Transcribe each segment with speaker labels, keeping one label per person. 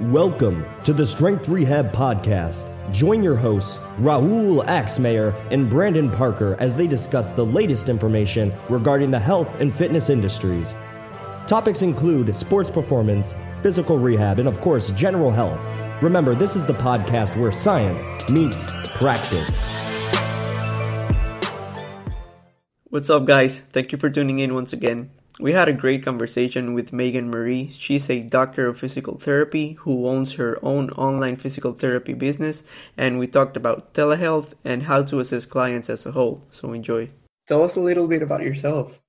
Speaker 1: Welcome to the Strength Rehab Podcast. Join your hosts, Raul Axmayer and Brandon Parker, as they discuss the latest information regarding the health and fitness industries. Topics include sports performance, physical rehab, and of course, general health. Remember, this is the podcast where science meets practice.
Speaker 2: What's up, guys? Thank you for tuning in once again. We had a great conversation with Megan Marie. She's a doctor of physical therapy who owns her own online physical therapy business, and we talked about telehealth and how to assist clients as a whole. So enjoy. Tell us a little bit about yourself.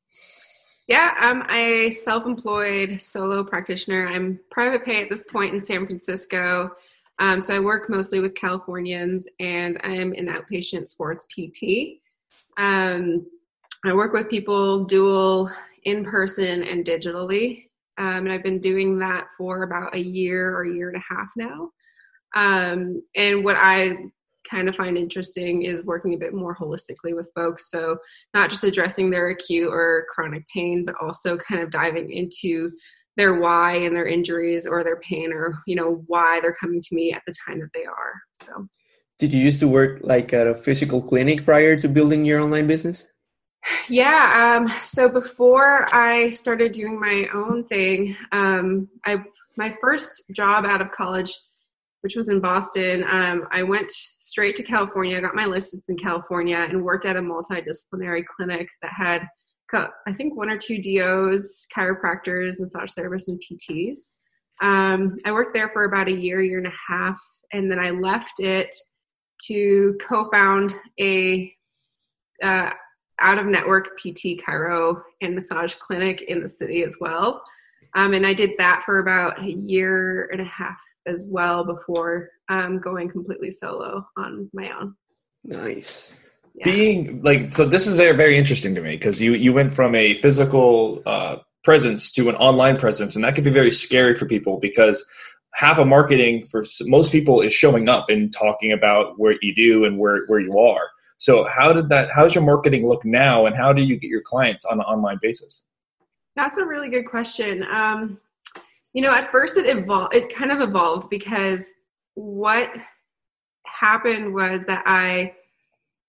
Speaker 3: Yeah, I'm a self employed solo practitioner. I'm private pay at this point in San Francisco. Um, so I work mostly with Californians and I'm an outpatient sports PT. Um, I work with people dual in person and digitally. Um, and I've been doing that for about a year or a year and a half now. Um, and what I kind of find interesting is working a bit more holistically with folks. So, not just addressing their acute or chronic pain, but also kind of diving into their why and their injuries or their pain or, you know, why they're coming to me at the time that they are. So,
Speaker 2: did you used to work like at a physical clinic prior to building your online business?
Speaker 3: Yeah. Um, so before I started doing my own thing, um, I my first job out of college, which was in Boston, um, I went straight to California. I got my license in California and worked at a multidisciplinary clinic that had, I think, one or two DOs, chiropractors, massage therapists, and PTs. Um, I worked there for about a year, year and a half, and then I left it to co-found a uh, out of network PT, chiro and massage clinic in the city as well. Um, and I did that for about a year and a half as well before um, going completely solo on my own.
Speaker 4: Nice. Yeah. Being like, so this is very interesting to me because you, you went from a physical uh, presence to an online presence, and that can be very scary for people because half of marketing for most people is showing up and talking about what you do and where, where you are. So how did that? How's your marketing look now, and how do you get your clients on an online basis?
Speaker 3: That's a really good question. Um, you know, at first it evolved. It kind of evolved because what happened was that I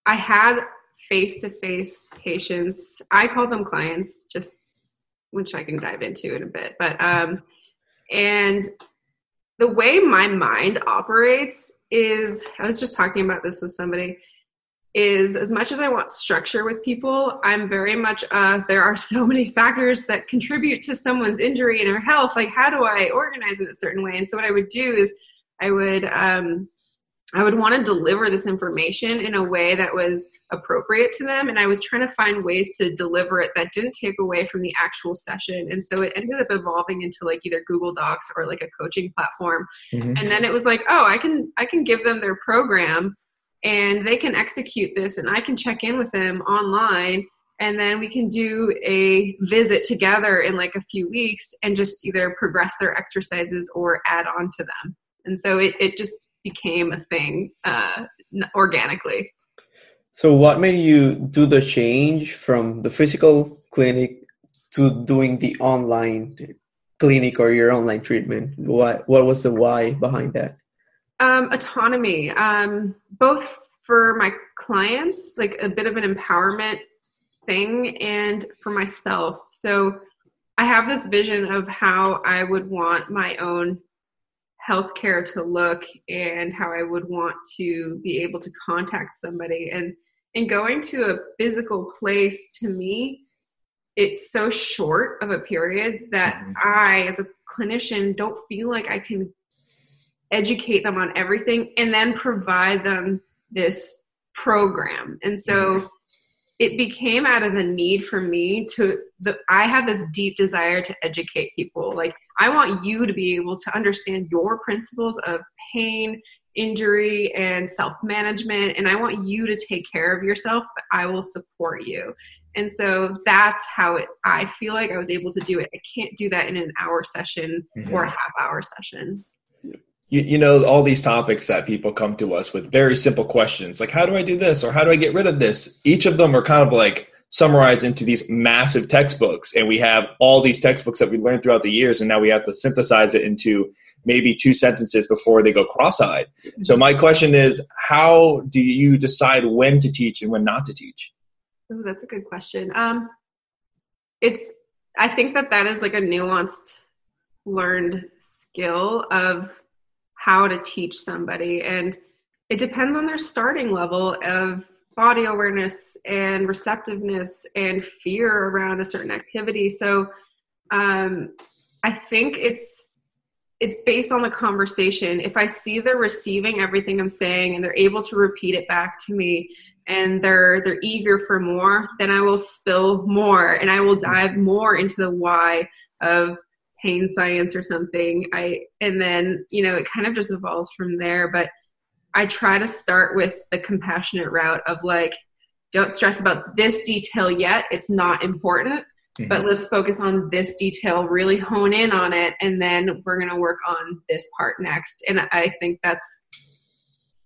Speaker 3: I had face to face patients. I call them clients, just which I can dive into in a bit. But um, and the way my mind operates is I was just talking about this with somebody is as much as I want structure with people, I'm very much uh, there are so many factors that contribute to someone's injury and their health. Like, how do I organize it a certain way? And so, what I would do is I would um, I would want to deliver this information in a way that was appropriate to them, and I was trying to find ways to deliver it that didn't take away from the actual session. And so, it ended up evolving into like either Google Docs or like a coaching platform. Mm-hmm. And then it was like, oh, I can I can give them their program and they can execute this and I can check in with them online and then we can do a visit together in like a few weeks and just either progress their exercises or add on to them. And so it, it just became a thing uh, organically.
Speaker 2: So, what made you do the change from the physical clinic to doing the online clinic or your online treatment? What What was the why behind that?
Speaker 3: Um, autonomy, um, both for my clients, like a bit of an empowerment thing, and for myself. So I have this vision of how I would want my own healthcare to look and how I would want to be able to contact somebody. And and going to a physical place to me, it's so short of a period that mm-hmm. I, as a clinician, don't feel like I can educate them on everything and then provide them this program. And so it became out of a need for me to the I have this deep desire to educate people. Like I want you to be able to understand your principles of pain, injury and self-management and I want you to take care of yourself, but I will support you. And so that's how it, I feel like I was able to do it. I can't do that in an hour session mm-hmm. or a half hour session
Speaker 4: you, you know all these topics that people come to us with very simple questions like how do i do this? Or how do i get rid of this? Each of them are kind of like summarized into these massive textbooks. And we have all these textbooks that we learned throughout the years and now we have to synthesize it into maybe two sentences before they go cross-eyed. So my question is how do you decide when to teach and when not to teach?
Speaker 3: Oh that's a good question. Um, it's i think that that is like a nuanced learned skill of how to teach somebody and it depends on their starting level of body awareness and receptiveness and fear around a certain activity. So um, I think it's it's based on the conversation. If I see they're receiving everything I'm saying and they're able to repeat it back to me and they're they're eager for more, then I will spill more and I will dive more into the why of pain science or something. I and then, you know, it kind of just evolves from there. But I try to start with the compassionate route of like, don't stress about this detail yet. It's not important, mm-hmm. but let's focus on this detail, really hone in on it, and then we're going to work on this part next. And I think that's,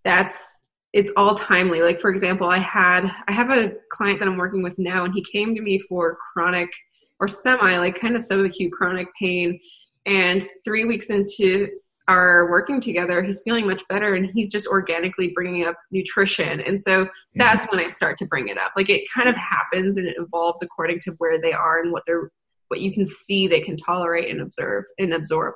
Speaker 3: that's, it's all timely. Like, for example, I had, I have a client that I'm working with now, and he came to me for chronic or semi, like kind of subacute chronic pain. And three weeks into our working together, he's feeling much better and he's just organically bringing up nutrition. And so that's when I start to bring it up. Like it kind of happens and it evolves according to where they are and what they're what you can see they can tolerate and observe and absorb.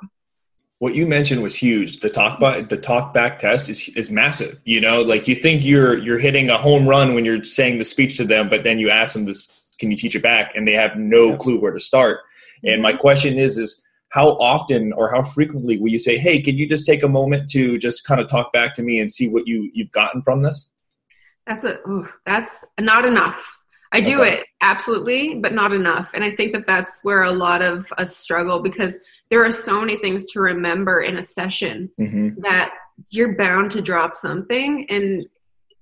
Speaker 4: What you mentioned was huge. The talk back the talk back test is is massive. You know, like you think you're you're hitting a home run when you're saying the speech to them, but then you ask them this can you teach it back and they have no clue where to start. And my question is is how often or how frequently will you say, "Hey, can you just take a moment to just kind of talk back to me and see what you you've gotten from this?"
Speaker 3: That's a ooh, that's not enough. I do it absolutely, but not enough. And I think that that's where a lot of us struggle because there are so many things to remember in a session mm-hmm. that you're bound to drop something and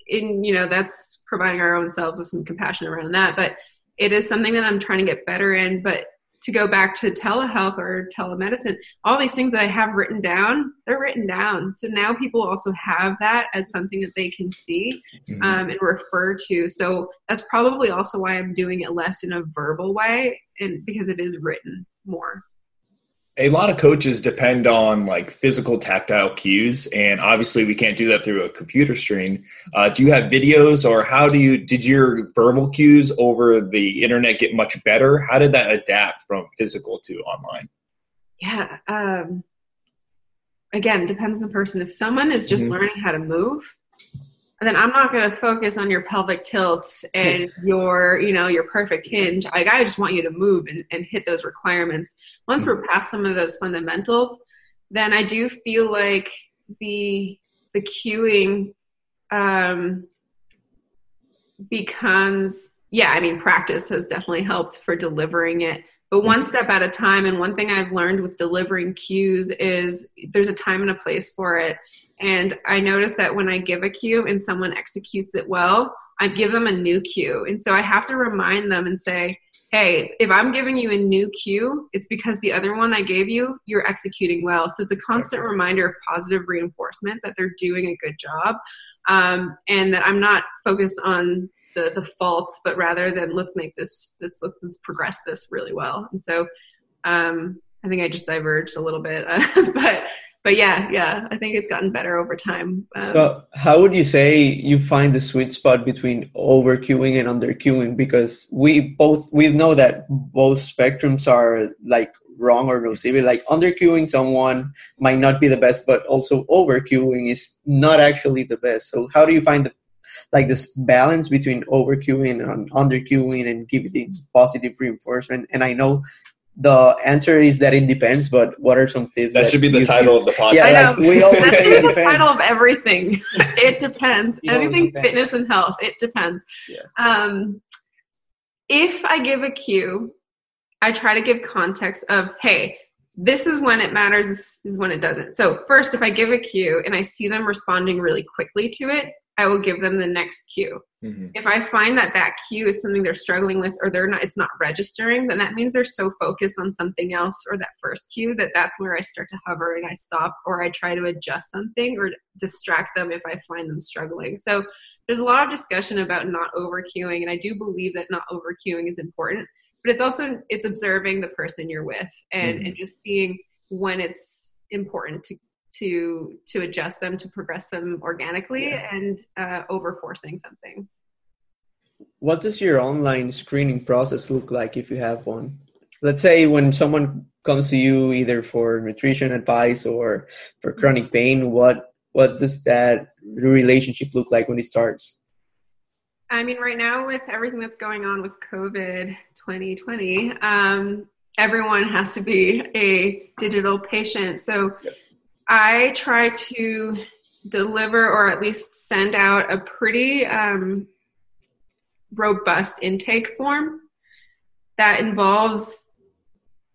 Speaker 3: in you know that's providing our own selves with some compassion around that but it is something that i'm trying to get better in but to go back to telehealth or telemedicine, all these things that I have written down, they're written down. So now people also have that as something that they can see mm-hmm. um, and refer to. So that's probably also why I'm doing it less in a verbal way and because it is written more
Speaker 4: a lot of coaches depend on like physical tactile cues and obviously we can't do that through a computer screen. Uh, do you have videos or how do you did your verbal cues over the internet get much better? How did that adapt from physical to online?
Speaker 3: Yeah um, again depends on the person. If someone is just mm-hmm. learning how to move and then I'm not going to focus on your pelvic tilts and your, you know, your perfect hinge. Like I just want you to move and, and hit those requirements. Once we're past some of those fundamentals, then I do feel like the the cueing um, becomes yeah. I mean, practice has definitely helped for delivering it but one step at a time and one thing i've learned with delivering cues is there's a time and a place for it and i notice that when i give a cue and someone executes it well i give them a new cue. And so i have to remind them and say hey if i'm giving you a new cue it's because the other one i gave you you're executing well. So it's a constant reminder of positive reinforcement that they're doing a good job um, and that i'm not focused on the the faults, but rather than let's make this let's let's progress this really well. And so um, I think I just diverged a little bit, uh, but but yeah, yeah, I think it's gotten better over time.
Speaker 2: Um, so how would you say you find the sweet spot between over cueing and under cueing? Because we both we know that both spectrums are like wrong or nocivity. Like under cueing someone might not be the best, but also over cueing is not actually the best. So how do you find the like this balance between over cueing and under cueing and giving positive reinforcement. And I know the answer is that it depends, but what are some tips?
Speaker 4: That, that should be the title of the podcast.
Speaker 3: Yeah, like we always say it depends. the title of everything. it depends. Anything depends. fitness and health, it depends. Yeah. Um, if I give a cue, I try to give context of, hey, this is when it matters, this is when it doesn't. So first, if I give a cue and I see them responding really quickly to it, I will give them the next cue. Mm-hmm. If I find that that cue is something they're struggling with or they're not, it's not registering, then that means they're so focused on something else or that first cue that that's where I start to hover and I stop or I try to adjust something or distract them if I find them struggling. So there's a lot of discussion about not over cueing, and I do believe that not over cueing is important. But it's also it's observing the person you're with and mm-hmm. and just seeing when it's important to to to adjust them to progress them organically yeah. and uh, over forcing something.
Speaker 2: What does your online screening process look like if you have one? Let's say when someone comes to you either for nutrition advice or for chronic pain what what does that relationship look like when it starts?
Speaker 3: I mean right now with everything that's going on with covid 2020 um, everyone has to be a digital patient. So yep I try to deliver or at least send out a pretty um, robust intake form that involves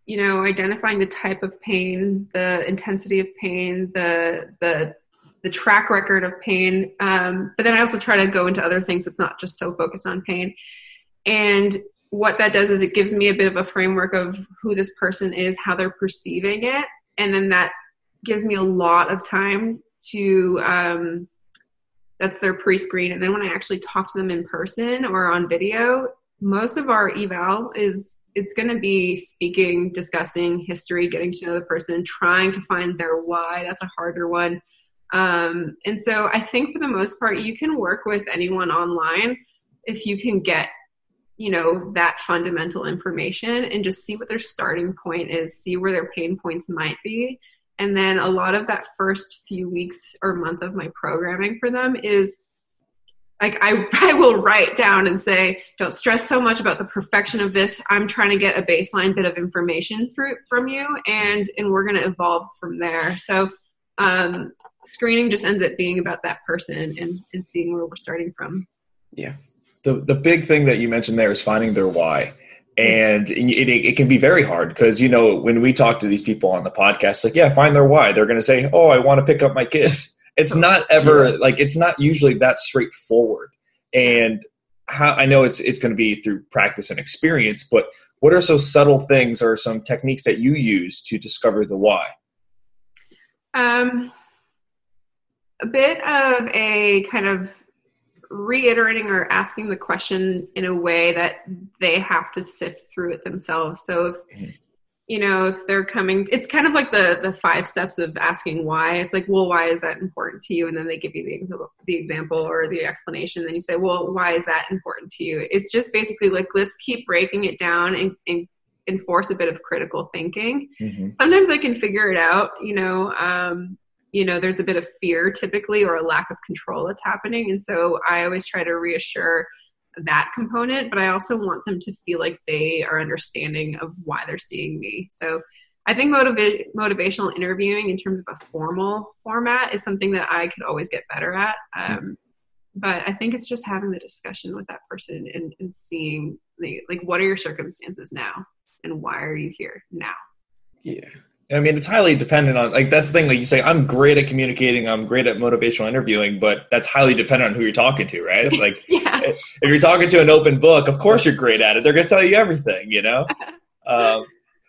Speaker 3: you know identifying the type of pain the intensity of pain the the the track record of pain um, but then i also try to go into other things it's not just so focused on pain. And what that does is it gives me a bit of a framework of who this person is how they're perceiving it and then that gives me a lot of time to um, that's their pre-screen. And then when i actually talk to them in person or on video most of our eval is it's going to be speaking discussing history getting to know the person trying to find their why. That's a harder one. Um, and so i think for the most part you can work with anyone online if you can get you know that fundamental information and just see what their starting point is see where their pain points might be and then a lot of that first few weeks or month of my programming for them is like I, I will write down and say don't stress so much about the perfection of this. I'm trying to get a baseline bit of information for, from you and and we're going to evolve from there. So um, screening just ends up being about that person and, and seeing where we're starting from.
Speaker 4: Yeah. The, the big thing that you mentioned there is finding their why and it, it can be very hard because you know when we talk to these people on the podcast like yeah find their why. They're going to say oh i want to pick up my kids. It's not ever yeah. like it's not usually that straightforward. And how i know it's it's going to be through practice and experience but what are some subtle things or some techniques that you use to discover the why?
Speaker 3: Um a bit of a kind of reiterating or asking the question in a way that they have to sift through it themselves. So if mm-hmm. you know if they're coming it's kind of like the the five steps of asking why it's like well why is that important to you and then they give you the, the example or the explanation and then you say well why is that important to you it's just basically like let's keep breaking it down and, and enforce a bit of critical thinking mm-hmm. sometimes i can figure it out you know um, you know there's a bit of fear typically or a lack of control that's happening. And so i always try to reassure that component but i also want them to feel like they are understanding of why they're seeing me. So i think motiva- motivational interviewing in terms of a formal format is something that i could always get better at. Um, but i think it's just having the discussion with that person and, and seeing the, like what are your circumstances now and why are you here now?
Speaker 4: Yeah I mean, it's highly dependent on like that's the thing. Like you say, I'm great at communicating. I'm great at motivational interviewing, but that's highly dependent on who you're talking to, right? Like, yeah. if you're talking to an open book, of course you're great at it. They're going to tell you everything, you know. um,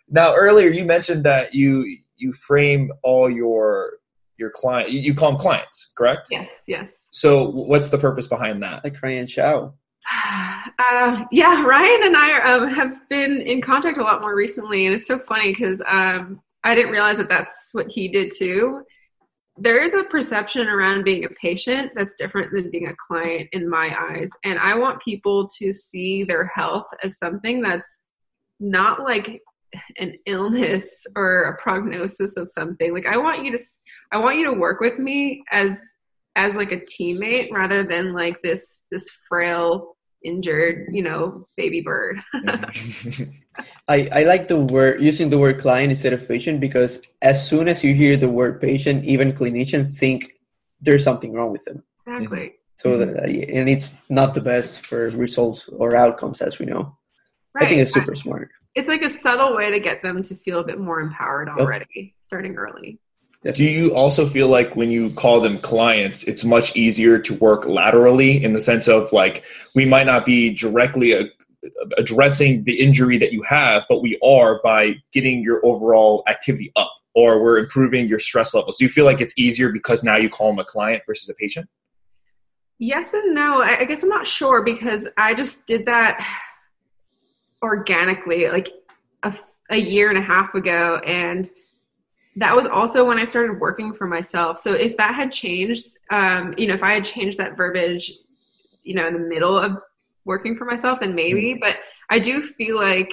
Speaker 4: now, earlier you mentioned that you you frame all your your client. You, you call them clients, correct?
Speaker 3: Yes. Yes.
Speaker 4: So, what's the purpose behind that?
Speaker 2: Like Ryan Chow.
Speaker 3: Uh, yeah, Ryan and I um, have been in contact a lot more recently, and it's so funny because um, I didn't realize that that's what he did too. There is a perception around being a patient that's different than being a client in my eyes. And I want people to see their health as something that's not like an illness or a prognosis of something. Like I want you to I want you to work with me as as like a teammate rather than like this this frail injured, you know, baby bird.
Speaker 2: I, I like the word using the word client instead of patient because as soon as you hear the word patient, even clinicians think there's something wrong with them.
Speaker 3: Exactly.
Speaker 2: So mm-hmm. that, and it's not the best for results or outcomes, as we know. Right. I think it's super smart.
Speaker 3: It's like a subtle way to get them to feel a bit more empowered already, yep. starting early.
Speaker 4: Do you also feel like when you call them clients, it's much easier to work laterally in the sense of like we might not be directly a, addressing the injury that you have, but we are by getting your overall activity up or we're improving your stress levels. Do you feel like it's easier because now you call them a client versus a patient?
Speaker 3: Yes and no. I guess I'm not sure because I just did that organically like a, a year and a half ago. And that was also when I started working for myself. So if that had changed, um, you know, if I had changed that verbiage, you know, in the middle of working for myself, then maybe. Mm-hmm. But I do feel like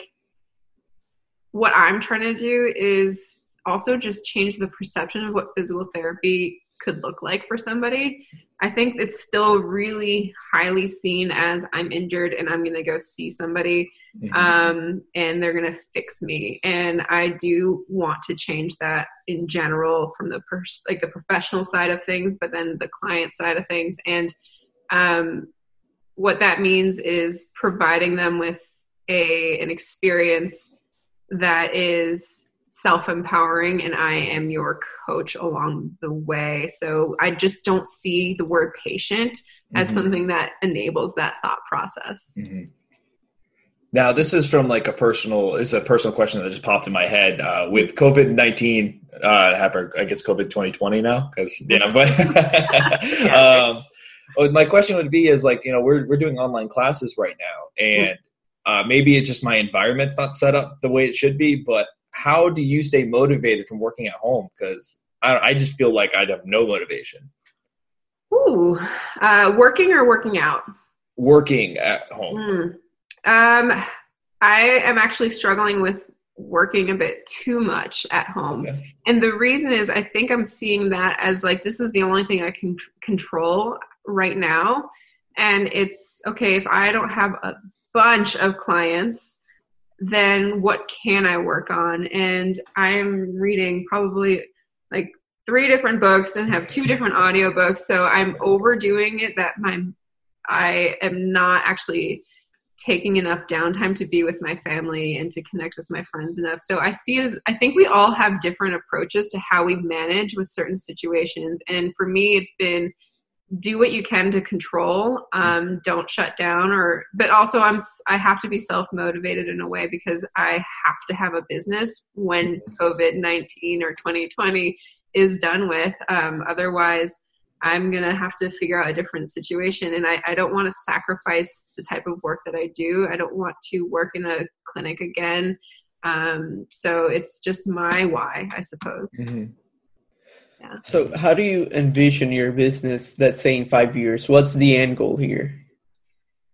Speaker 3: what I'm trying to do is also just change the perception of what physical therapy could look like for somebody. I think it's still really highly seen as I'm injured and I'm going to go see somebody mm-hmm. um, and they're going to fix me. And I do want to change that in general from the pers- like the professional side of things, but then the client side of things. And um, what that means is providing them with a an experience that is self-empowering and I am your coach along the way. So I just don't see the word patient mm-hmm. as something that enables that thought process. Mm-hmm.
Speaker 4: Now, this is from like a personal, it's a personal question that just popped in my head. Uh, with COVID 19, uh, I guess COVID 2020 now, because, you know, but um, well, my question would be is like, you know, we're, we're doing online classes right now, and uh, maybe it's just my environment's not set up the way it should be, but how do you stay motivated from working at home? Because I, I just feel like I'd have no motivation.
Speaker 3: Ooh, uh, working or working out?
Speaker 4: Working at home. Mm.
Speaker 3: Um, I am actually struggling with working a bit too much at home. Okay. And the reason is I think I'm seeing that as like this is the only thing I can control right now. And it's okay if I don't have a bunch of clients, then what can I work on? And I'm reading probably like three different books and have two different audiobooks. So I'm overdoing it that my I am not actually taking enough downtime to be with my family and to connect with my friends enough. So I see it as I think we all have different approaches to how we manage with certain situations. And for me, it's been do what you can to control um, don't shut down or but also i'm i have to be self motivated in a way because i have to have a business when covid-19 or 2020 is done with um, otherwise i'm going to have to figure out a different situation. And i, I don't want to sacrifice the type of work that i do. I don't want to work in a clinic again. Um, so it's just my why i suppose. Mm-hmm.
Speaker 2: Yeah. So, how do you envision your business, let's say in five years? What's the end goal here?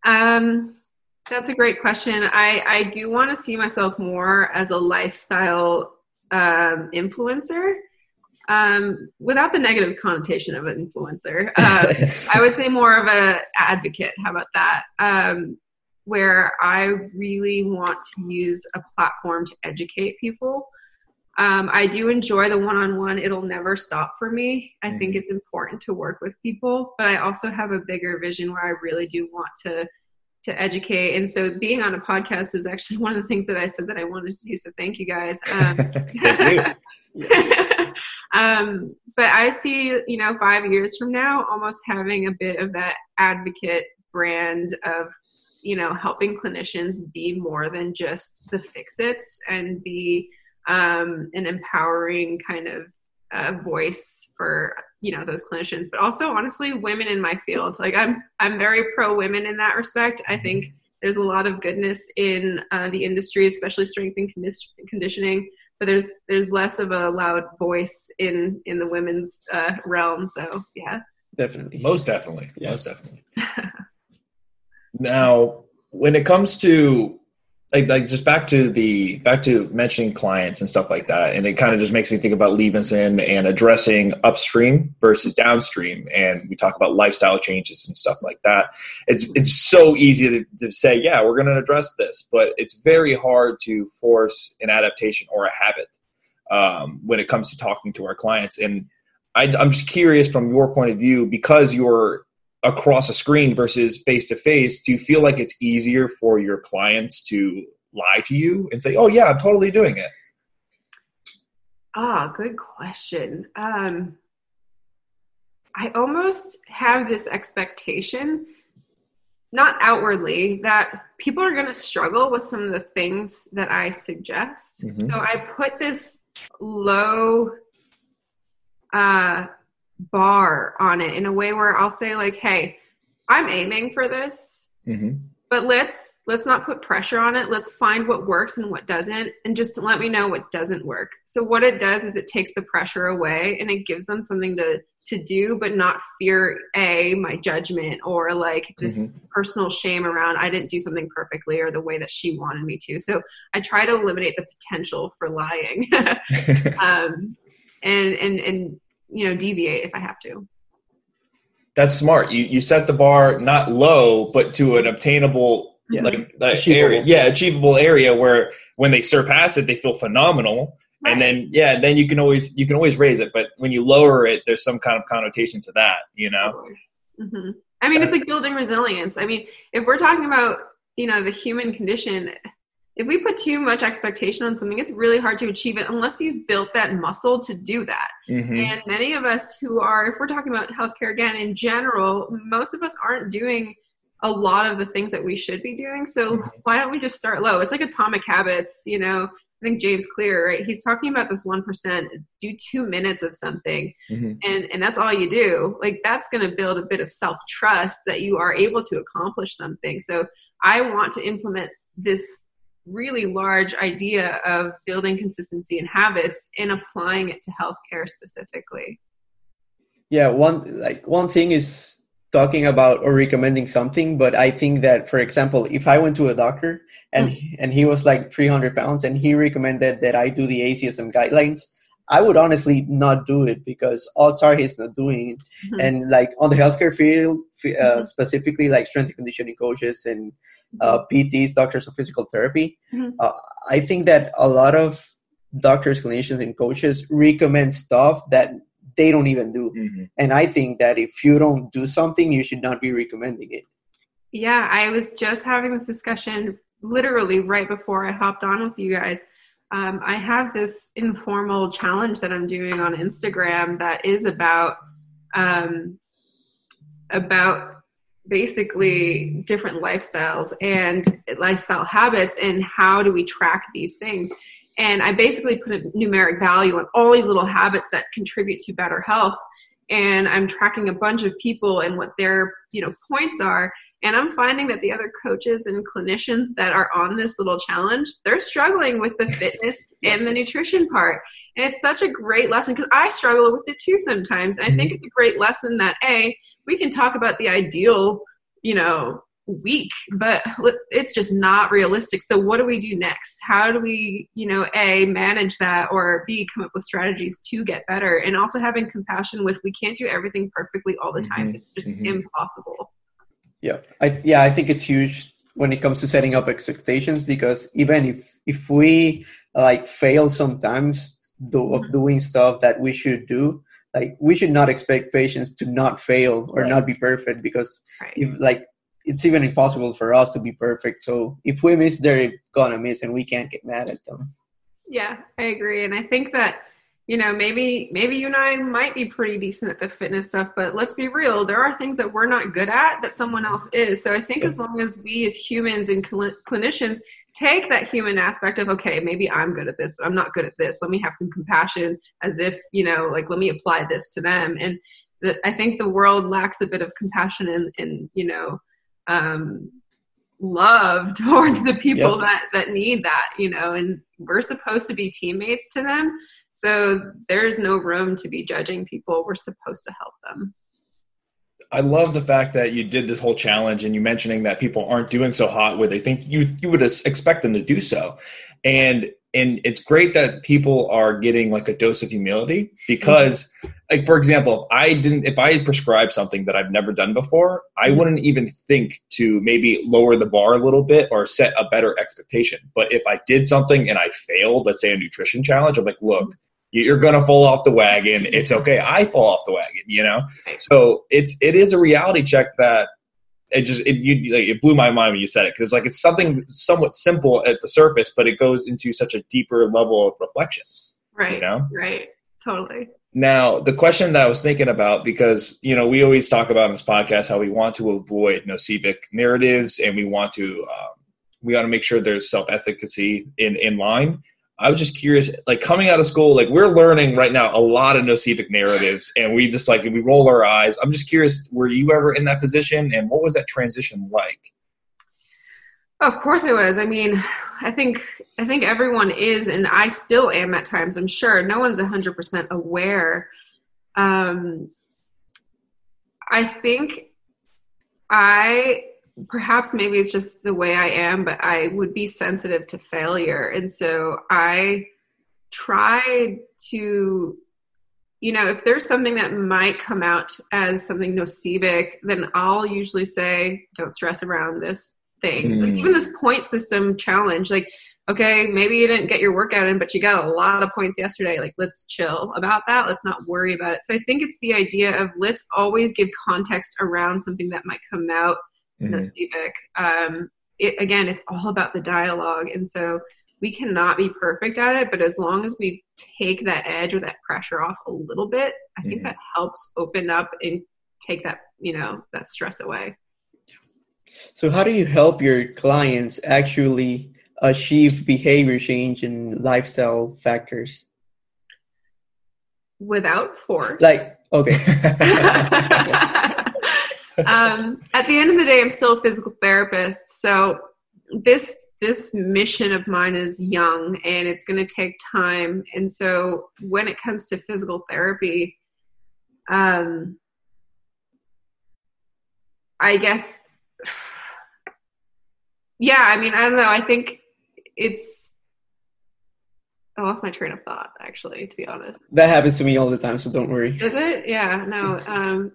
Speaker 3: Um, that's a great question. I, I do want to see myself more as a lifestyle um, influencer. Um, without the negative connotation of an influencer, uh, I would say more of a advocate. How about that? Um, where I really want to use a platform to educate people um, I do enjoy the one on one. It'll never stop for me. I mm-hmm. think it's important to work with people, but I also have a bigger vision where I really do want to to educate. And so being on a podcast is actually one of the things that I said that I wanted to do. So thank you guys. Um, um, but I see, you know, five years from now, almost having a bit of that advocate brand of, you know, helping clinicians be more than just the fix its and be um, an empowering kind of uh, voice for you know those clinicians. But also honestly women in my field. Like i'm i'm very pro women in that respect. I think there's a lot of goodness in uh, the industry especially strength and conditioning. But there's there's less of a loud voice in in the women's uh, realm. So yeah.
Speaker 2: Definitely.
Speaker 4: Most definitely. Yeah. most definitely. Now when it comes to like like just back to the back to mentioning clients and stuff like that and it kind of just makes me think about Levinson and addressing upstream versus downstream and we talk about lifestyle changes and stuff like that. It's it's so easy to, to say yeah we're going to address this but it's very hard to force an adaptation or a habit um, when it comes to talking to our clients and I, i'm just curious from your point of view because you're across a screen versus face to face, do you feel like it's easier for your clients to lie to you and say, "Oh yeah, I'm totally doing it"?
Speaker 3: Ah, oh, good question. Um, I almost have this expectation, not outwardly, that people are going to struggle with some of the things that I suggest. Mm-hmm. So I put this low uh, bar on it in a way where I'll say, like, hey, I'm aiming for this. Mm-hmm but let's let's not put pressure on it let's find what works and what doesn't and just let me know what doesn't work so what it does is it takes the pressure away and it gives them something to to do but not fear a my judgment or like this mm-hmm. personal shame around i didn't do something perfectly or the way that she wanted me to so i try to eliminate the potential for lying um, and and and you know deviate if i have to
Speaker 4: that's smart. You you set the bar not low, but to an obtainable yeah. like, like area. Yeah, achievable area where when they surpass it, they feel phenomenal. Right. And then yeah, then you can always you can always raise it. But when you lower it, there's some kind of connotation to that, you know.
Speaker 3: Mm-hmm. I mean, it's like building resilience. I mean, if we're talking about you know the human condition, if we put too much expectation on something, it's really hard to achieve it unless you've built that muscle to do that. Mm-hmm. And many of us who are, if we're talking about healthcare again in general, most of us aren't doing a lot of the things that we should be doing. So mm-hmm. why don't we just start low? It's like atomic habits, you know. I think James Clear, right? He's talking about this one percent. Do two minutes of something, mm-hmm. and and that's all you do. Like that's going to build a bit of self trust that you are able to accomplish something. So I want to implement this really large idea of building consistency and habits and applying it to healthcare specifically.
Speaker 5: Yeah, one like one thing is talking about or recommending something, but I think that, for example, if I went to a doctor and mm. and he was like 300 pounds and he recommended that I do the ACSM guidelines, I would honestly not do it because odds are he's not doing it. Mm-hmm. And like on the healthcare field, uh, mm-hmm. specifically like strength and conditioning coaches and uh, PTs, doctors of physical therapy. Mm-hmm. Uh, I think that a lot of doctors, clinicians, and coaches recommend stuff that they don't even do. Mm-hmm. And I think that if you don't do something, you should not be recommending it.
Speaker 3: Yeah, I was just having this discussion literally right before I hopped on with you guys. Um, I have this informal challenge that I'm doing on Instagram that is about um, about basically different lifestyles and lifestyle habits and how do we track these things. And i basically put a numeric value on all these little habits that contribute to better health. And i'm tracking a bunch of people and what their you know points are and i'm finding that the other coaches and clinicians that are on this little challenge they're struggling with the fitness and the nutrition part and it's such a great lesson because i struggle with it too sometimes and i think mm-hmm. it's a great lesson that a we can talk about the ideal, you know, week, but it's just not realistic. So what do we do next? How do we, you know, A, manage that or B, come up with strategies to get better and also having compassion with we can't do everything perfectly all the time. Mm-hmm. It's just mm-hmm. impossible.
Speaker 5: Yeah. I yeah, I think it's huge when it comes to setting up expectations because even if if we like fail sometimes do, of mm-hmm. doing stuff that we should do like we should not expect patients to not fail or right. not be perfect because right. if like it's even impossible for us to be perfect so if we miss they're gonna miss and we can't get mad at them
Speaker 3: yeah i agree and i think that you know maybe maybe you and i might be pretty decent at the fitness stuff but let's be real there are things that we're not good at that someone else is. So i think as long as we as humans and cl- clinicians take that human aspect of okay maybe i'm good at this but i'm not good at this let me have some compassion as if you know like let me apply this to them. And the, i think the world lacks a bit of compassion and, and you know um, love towards the people yep. that that need that you know and we're supposed to be teammates to them so there's no room to be judging people we're supposed to help them
Speaker 4: I love the fact that you did this whole challenge and you mentioning that people aren't doing so hot where they think you you would expect them to do so. And and it's great that people are getting like a dose of humility because like for example, if I didn't if I prescribed something that I've never done before, I mm-hmm. wouldn't even think to maybe lower the bar a little bit or set a better expectation. But if I did something and I failed, let's say a nutrition challenge, I'm like, look, you're going to fall off the wagon. It's okay. I fall off the wagon, you know? So it's, it is a reality check that it just, it, you, like, it blew my mind when you said it. Cause like, it's something somewhat simple at the surface, but it goes into such a deeper level of reflection.
Speaker 3: Right.
Speaker 4: You know?
Speaker 3: Right. Totally.
Speaker 4: Now, the question that I was thinking about, because you know, we always talk about in this podcast how we want to avoid nocebic narratives, and we want to um, we want to make sure there's self efficacy in in line. I was just curious, like coming out of school, like we're learning right now a lot of nocebic narratives, and we just like we roll our eyes. I'm just curious, were you ever in that position, and what was that transition like?
Speaker 3: Of course I was. I mean, I think I think everyone is, and I still am at times. I'm sure no one's 100 percent aware. Um, I think I perhaps maybe it's just the way I am, but I would be sensitive to failure, and so I tried to you know, if there's something that might come out as something nocebic, then I'll usually say, don't stress around this thing. Mm. Like even this point system challenge, like, okay, maybe you didn't get your workout in, but you got a lot of points yesterday. Like, let's chill about that. Let's not worry about it. So I think it's the idea of let's always give context around something that might come out mm-hmm. Um, it, again, it's all about the dialogue. And so we cannot be perfect at it, but as long as we take that edge or that pressure off a little bit, I think mm-hmm. that helps open up and take that, you know, that stress away.
Speaker 5: So, how do you help your clients actually achieve behavior change and lifestyle factors?
Speaker 3: Without force.
Speaker 5: Like, okay.
Speaker 3: um, at the end of the day, I'm still a physical therapist. So, this this mission of mine is young and it's going to take time. And so, when it comes to physical therapy, um, I guess yeah, I mean, I don't know. I think it's. I lost my train of thought, actually, to be honest.
Speaker 5: That happens to me all the time, so don't worry.
Speaker 3: Does it? Yeah, no. Um,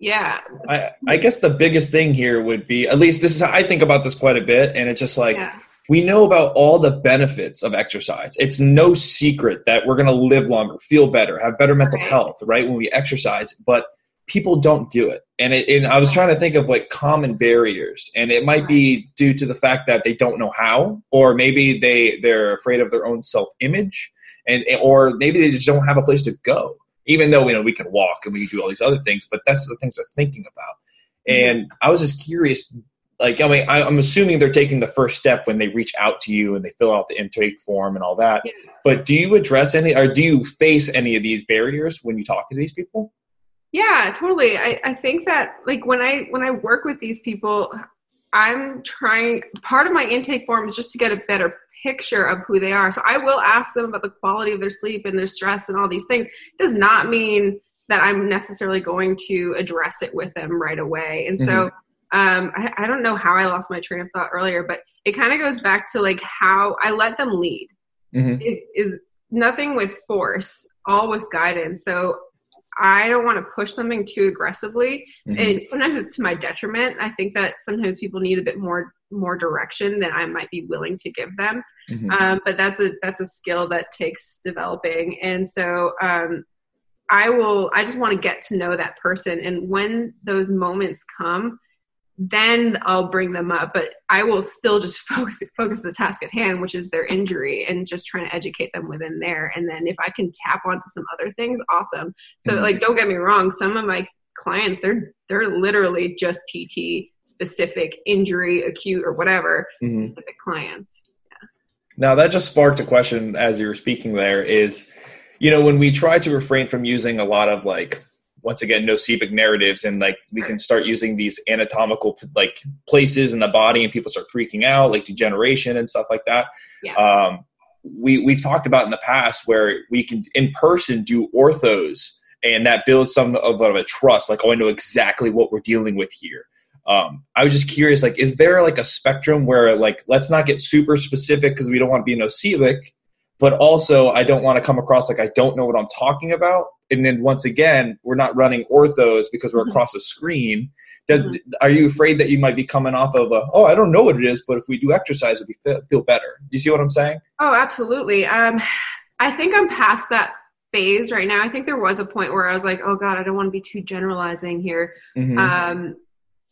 Speaker 3: yeah.
Speaker 4: I, I guess the biggest thing here would be at least this is how I think about this quite a bit, and it's just like yeah. we know about all the benefits of exercise. It's no secret that we're going to live longer, feel better, have better mental right. health, right? When we exercise, but people don't do it. And, it, and I was trying to think of like common barriers, and it might be due to the fact that they don't know how, or maybe they they're afraid of their own self image, and or maybe they just don't have a place to go. Even though you know we can walk and we can do all these other things, but that's the things they're thinking about. And I was just curious, like I mean, I, am assuming they're taking the first step when they reach out to you and they fill out the intake form and all that. Yeah. But do you address any, or do you face any of these barriers when you talk to these people?
Speaker 3: Yeah, totally. I, I think that like when I when I work with these people, I'm trying part of my intake form is just to get a better picture of who they are. So I will ask them about the quality of their sleep and their stress and all these things. It does not mean that I'm necessarily going to address it with them right away. And mm-hmm. so um, I, I, don't know how I lost my train of thought earlier, but it kind of goes back to like how I let them lead. Mm-hmm. Is is nothing with force, all with guidance. So I don't want to push something too aggressively, mm-hmm. and sometimes it's to my detriment. I think that sometimes people need a bit more more direction than I might be willing to give them. Mm-hmm. Um, but that's a that's a skill that takes developing, and so um, I will. I just want to get to know that person, and when those moments come, then I'll bring them up. But I will still just focus focus the task at hand, which is their injury, and just trying to educate them within there. And then if I can tap onto some other things, awesome. So mm-hmm. like, don't get me wrong, some of my clients they're they're literally just PT specific injury, acute or whatever mm-hmm. specific clients. Yeah.
Speaker 4: Now that just sparked a question as you were speaking. There is, you know, when we try to refrain from using a lot of like once again nocebic narratives and like we can start using these anatomical like places in the body and people start freaking out like degeneration and stuff like that yeah. um, we we've talked about in the past where we can in person do orthos and that builds some of, of a trust like oh i know exactly what we're dealing with here um, i was just curious like is there like a spectrum where like let's not get super specific because we don't want to be nocebic but also I don't want to come across like I don't know what I'm talking about. And then once again, we're not running orthos because we're mm-hmm. across a screen. Does mm-hmm. are you afraid that you might be coming off of a oh I don't know what it is, but if we do exercise, we feel, feel better. You see what I'm saying?
Speaker 3: Oh, absolutely. Um, I think I'm past that phase right now. I think there was a point where I was like, oh god, I don't want to be too generalizing here. Mm-hmm. Um,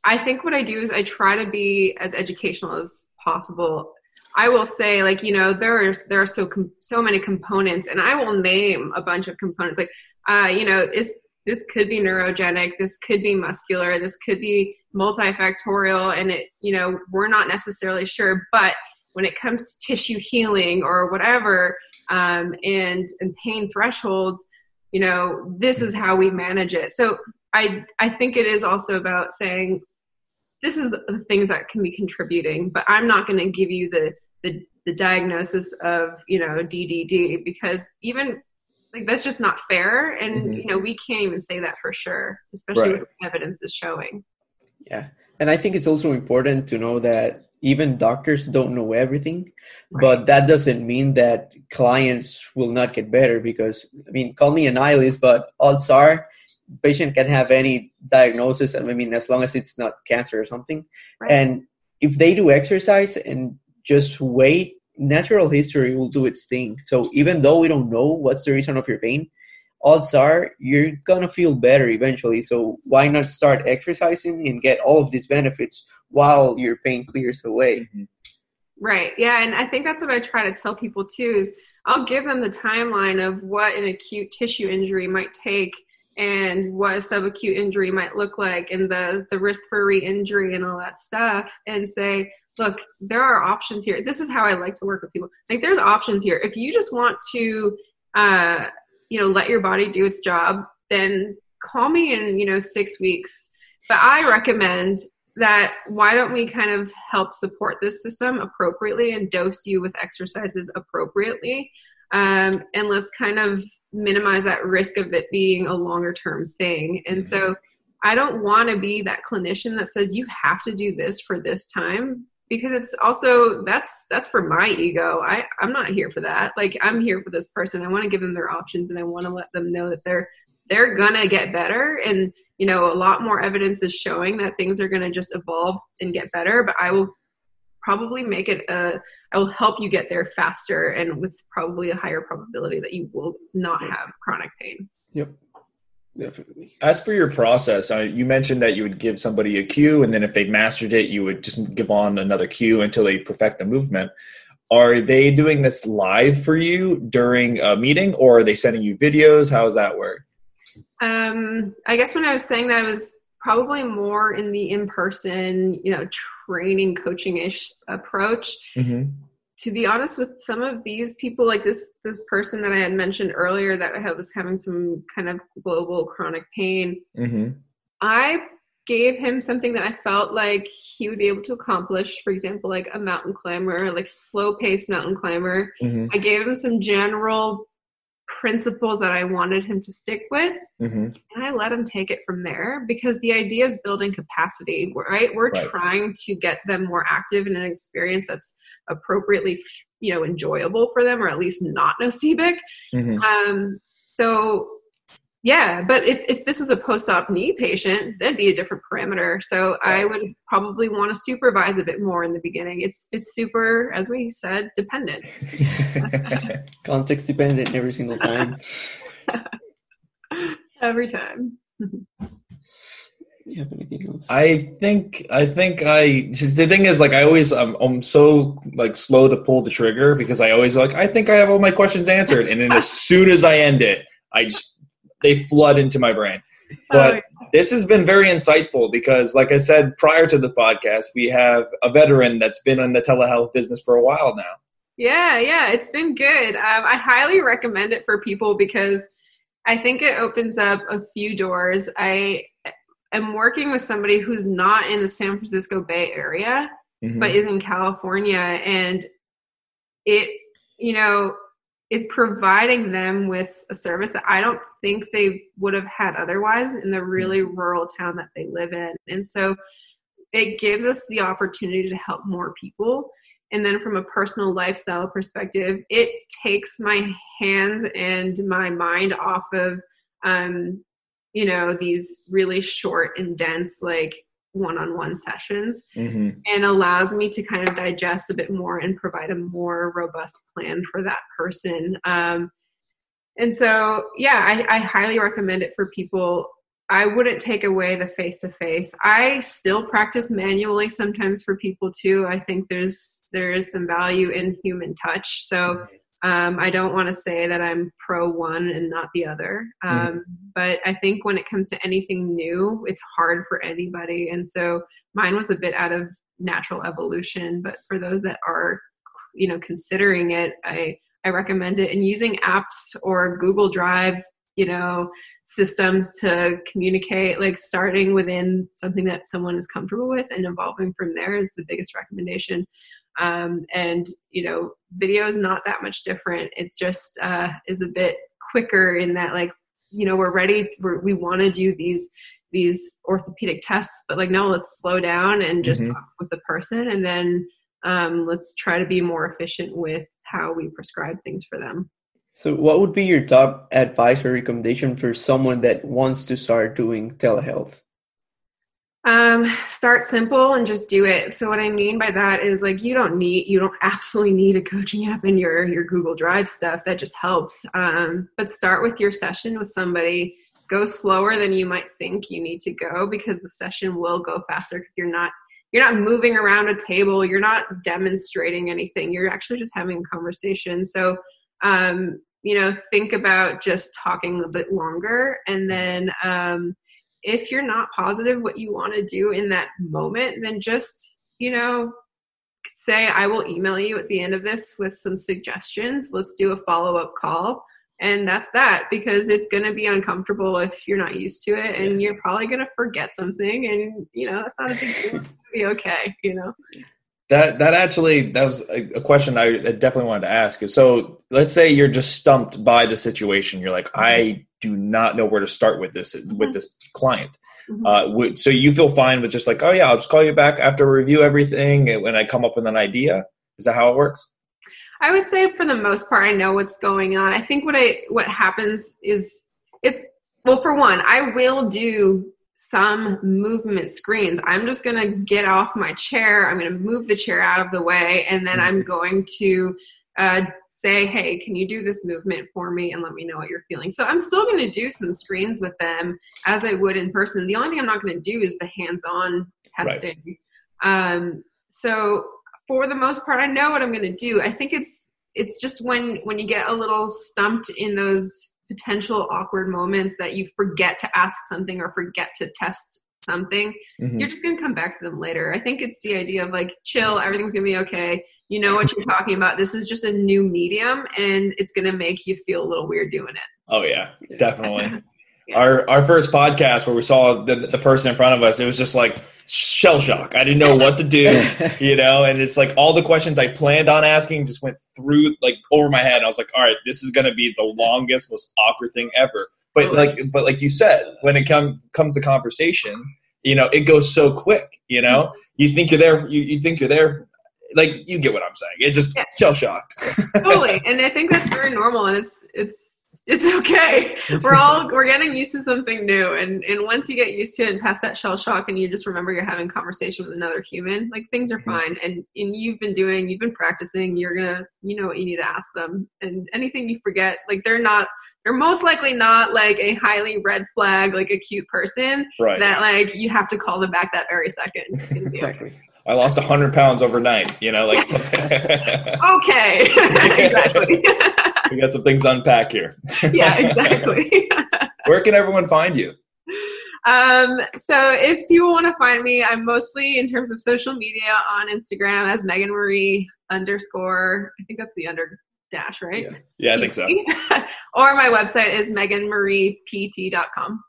Speaker 3: I think what I do is I try to be as educational as possible I will say, like you know, there are there are so com- so many components, and I will name a bunch of components. Like, uh, you know, this this could be neurogenic, this could be muscular, this could be multifactorial, and it you know we're not necessarily sure. But when it comes to tissue healing or whatever, um, and and pain thresholds, you know, this is how we manage it. So I I think it is also about saying this is the things that can be contributing, but I'm not going to give you the, the the diagnosis of you know DDD because even like that's just not fair, and mm-hmm. you know we can't even say that for sure, especially right. with evidence is showing.
Speaker 5: Yeah, and I think it's also important to know that even doctors don't know everything, right. but that doesn't mean that clients will not get better because I mean, call me a nihilist, but odds are patient can have any diagnosis and i mean as long as it's not cancer or something right. and if they do exercise and just wait natural history will do its thing. So even though we don't know what's the reason of your pain odds are you're gonna feel better eventually. So why not start exercising and get all of these benefits while your pain clears away mm-hmm.
Speaker 3: right. Yeah and i think that's what i try to tell people too is i'll give them the timeline of what an acute tissue injury might take and what a subacute injury might look like and the the risk for re-injury and all that stuff and say look there are options here. This is how i like to work with people. Like there's options here. If you just want to uh you know let your body do its job then call me in you know six weeks. But i recommend that why don't we kind of help support this system appropriately and dose you with exercises appropriately? Um, and let's kind of minimize that risk of it being a longer term thing. And so I don't want to be that clinician that says you have to do this for this time because it's also that's that's for my ego. I I'm not here for that. Like I'm here for this person. I want to give them their options and I want to let them know that they're they're to get better and you know a lot more evidence is showing that things are to just evolve and get better, but I will probably make it a I will help you get there faster and with probably a higher probability that you will not have chronic pain.
Speaker 5: Yep. Definitely.
Speaker 4: As for your process, uh, you mentioned that you would give somebody a cue, and then if they mastered it, you would just give on another cue until they perfect the movement. Are they doing this live for you during a meeting, or are they sending you videos? How does that work?
Speaker 3: Um, I guess when I was saying that, I was probably more in the in-person, you know, training coaching-ish approach. Mm-hmm. To be honest with some of these people, like this this person that I had mentioned earlier that I was having some kind of global chronic pain, mm-hmm. I gave him something that I felt like he would be able to accomplish. For example, like a mountain climber, like slow paced mountain climber. Mm-hmm. I gave him some general principles that I wanted him to stick with. Mm-hmm. And I let him take it from there because the idea is building capacity, right? We're right. trying to get them more active in an experience that's appropriately, you know, enjoyable for them or at least not nocebic. Mm-hmm. Um, so yeah, but if, if this was a post-op knee patient, that'd be a different parameter. So I would probably want to supervise a bit more in the beginning. It's it's super, as we said, dependent.
Speaker 5: Context dependent every single time.
Speaker 3: every time.
Speaker 5: you have anything else?
Speaker 4: I think I think I the thing is like I always I'm, I'm so like slow to pull the trigger because I always like I think I have all my questions answered and then as soon as I end it I just they flood into my brain. But this has been very insightful because, like I said prior to the podcast, we have a veteran that's been in the telehealth business for a while now.
Speaker 3: Yeah, yeah, it's been good. Um, I highly recommend it for people because I think it opens up a few doors. I am working with somebody who's not in the San Francisco Bay Area, mm-hmm. but is in California, and it, you know, is providing them with a service that I don't think they would have had otherwise in the really mm-hmm. rural town that they live in. And so it gives us the opportunity to help more people. And then from a personal lifestyle perspective, it takes my hands and my mind off of, um, you know, these really short and dense, like one-on-one sessions mm-hmm. and allows me to kind of digest a bit more and provide a more robust plan for that person um, and so yeah I, I, highly recommend it for people I wouldn't take away the face to face. I still practice manually sometimes for people too. I think there's there is some value in human touch. So um, I don't want to say that I'm pro one and not the other. Um, mm-hmm. But I think when it comes to anything new, it's hard for anybody. And so mine was a bit out of natural evolution. But for those that are, you know, considering it, I I recommend it. And using apps or Google Drive you know systems to communicate like starting within something that someone is comfortable with and evolving from there is the biggest recommendation um, and you know video is not that much different it just uh, is a bit quicker in that like you know we're ready we're, we want to do these these orthopedic tests but like no let's slow down and just mm-hmm. talk with the person and then um, let's try to be more efficient with how we prescribe things for them
Speaker 5: so, what would be your top advice or recommendation for someone that wants to start doing telehealth?
Speaker 3: Um, start simple and just do it. So what I mean by that is like you don't need you don't absolutely need a coaching app in your your Google Drive stuff. That just helps. Um, but start with your session with somebody. Go slower than you might think you need to go because the session will go faster because you're not you're not moving around a table. You're not demonstrating anything. You're actually just having a conversation. So um, you know think about just talking a bit longer and then um, if you're not positive what you want to do in that moment then just you know say i will email you at the end of this with some suggestions let's do a follow-up call and that's that because it's going to be uncomfortable if you're not used to it and you're probably going to forget something and you know that's not a big deal be okay you know
Speaker 4: that that actually that was a, a question I definitely wanted to ask. So let's say you're just stumped by the situation. You're like, I do not know where to start with this mm-hmm. with this client. Mm-hmm. Uh, so you feel fine with just like, oh yeah, I'll just call you back after I review everything when I come up with an idea. Is that how it works?
Speaker 3: I would say for the most part, I know what's going on. I think what I what happens is it's well, for one, I will do some movement screens. I'm just going to get off my chair. I'm going to move the chair out of the way, and then I'm mm-hmm. going to uh, say, hey, can you do this movement for me and let me know what you're feeling? So I'm still going to do some screens with them as I would in person. The only thing I'm not going to do is the hands on testing. Right. Um, so for the most part, I know what I'm going to do. I think it's it's just when when you get a little stumped in those potential awkward moments that you forget to ask something or forget to test something, mm-hmm. you're just going to come back to them later. I think it's the idea of like, chill, everything's going to be okay. You know what you're talking about. This is just a new medium and it's going to make you feel a little weird doing it.
Speaker 4: Oh, yeah, definitely. yeah. Our, our first podcast where we saw the, the person in front of us, it was just like, shell shock. I didn't know what to do, you know, and it's like all the questions I planned on asking just went through like over my head. I was like, all right, this is going to be the longest, most awkward thing ever. But like, but like you said, when it come comes to conversation, you know, it goes so quick. You know, you think you're there, you, you think you're there. Like you get what I'm saying. It just yeah. shell shocked.
Speaker 3: totally, and I think that's very normal, and it's it's it's okay. We're all we're getting used to something new, and and once you get used to it and past that shell shock, and you just remember you're having conversation with another human, like things are mm-hmm. fine. And and you've been doing, you've been practicing. You're gonna, you know what you need to ask them, and anything you forget, like they're not. They're most likely not like a highly red flag, like a cute person right. that like you have to call them back that very second.
Speaker 4: exactly. I lost hundred pounds overnight. You know, like
Speaker 3: okay, exactly
Speaker 4: we got some things to unpack here.
Speaker 3: yeah, exactly.
Speaker 4: Where can everyone find you?
Speaker 3: Um, so if you want to find me, I'm mostly in terms of social media on Instagram as Megan Marie underscore. I think that's the under dash, right?
Speaker 4: Yeah, yeah I think so.
Speaker 3: or my website is meganmariept.com.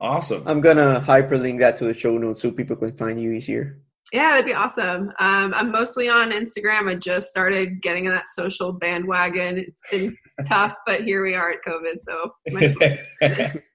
Speaker 4: Awesome.
Speaker 5: I'm gonna hyperlink that to the show notes so people can find you easier.
Speaker 3: Yeah, that'd be awesome. Um, I'm mostly on Instagram. I just started getting in that social bandwagon. It's been tough, but here we are at COVID. So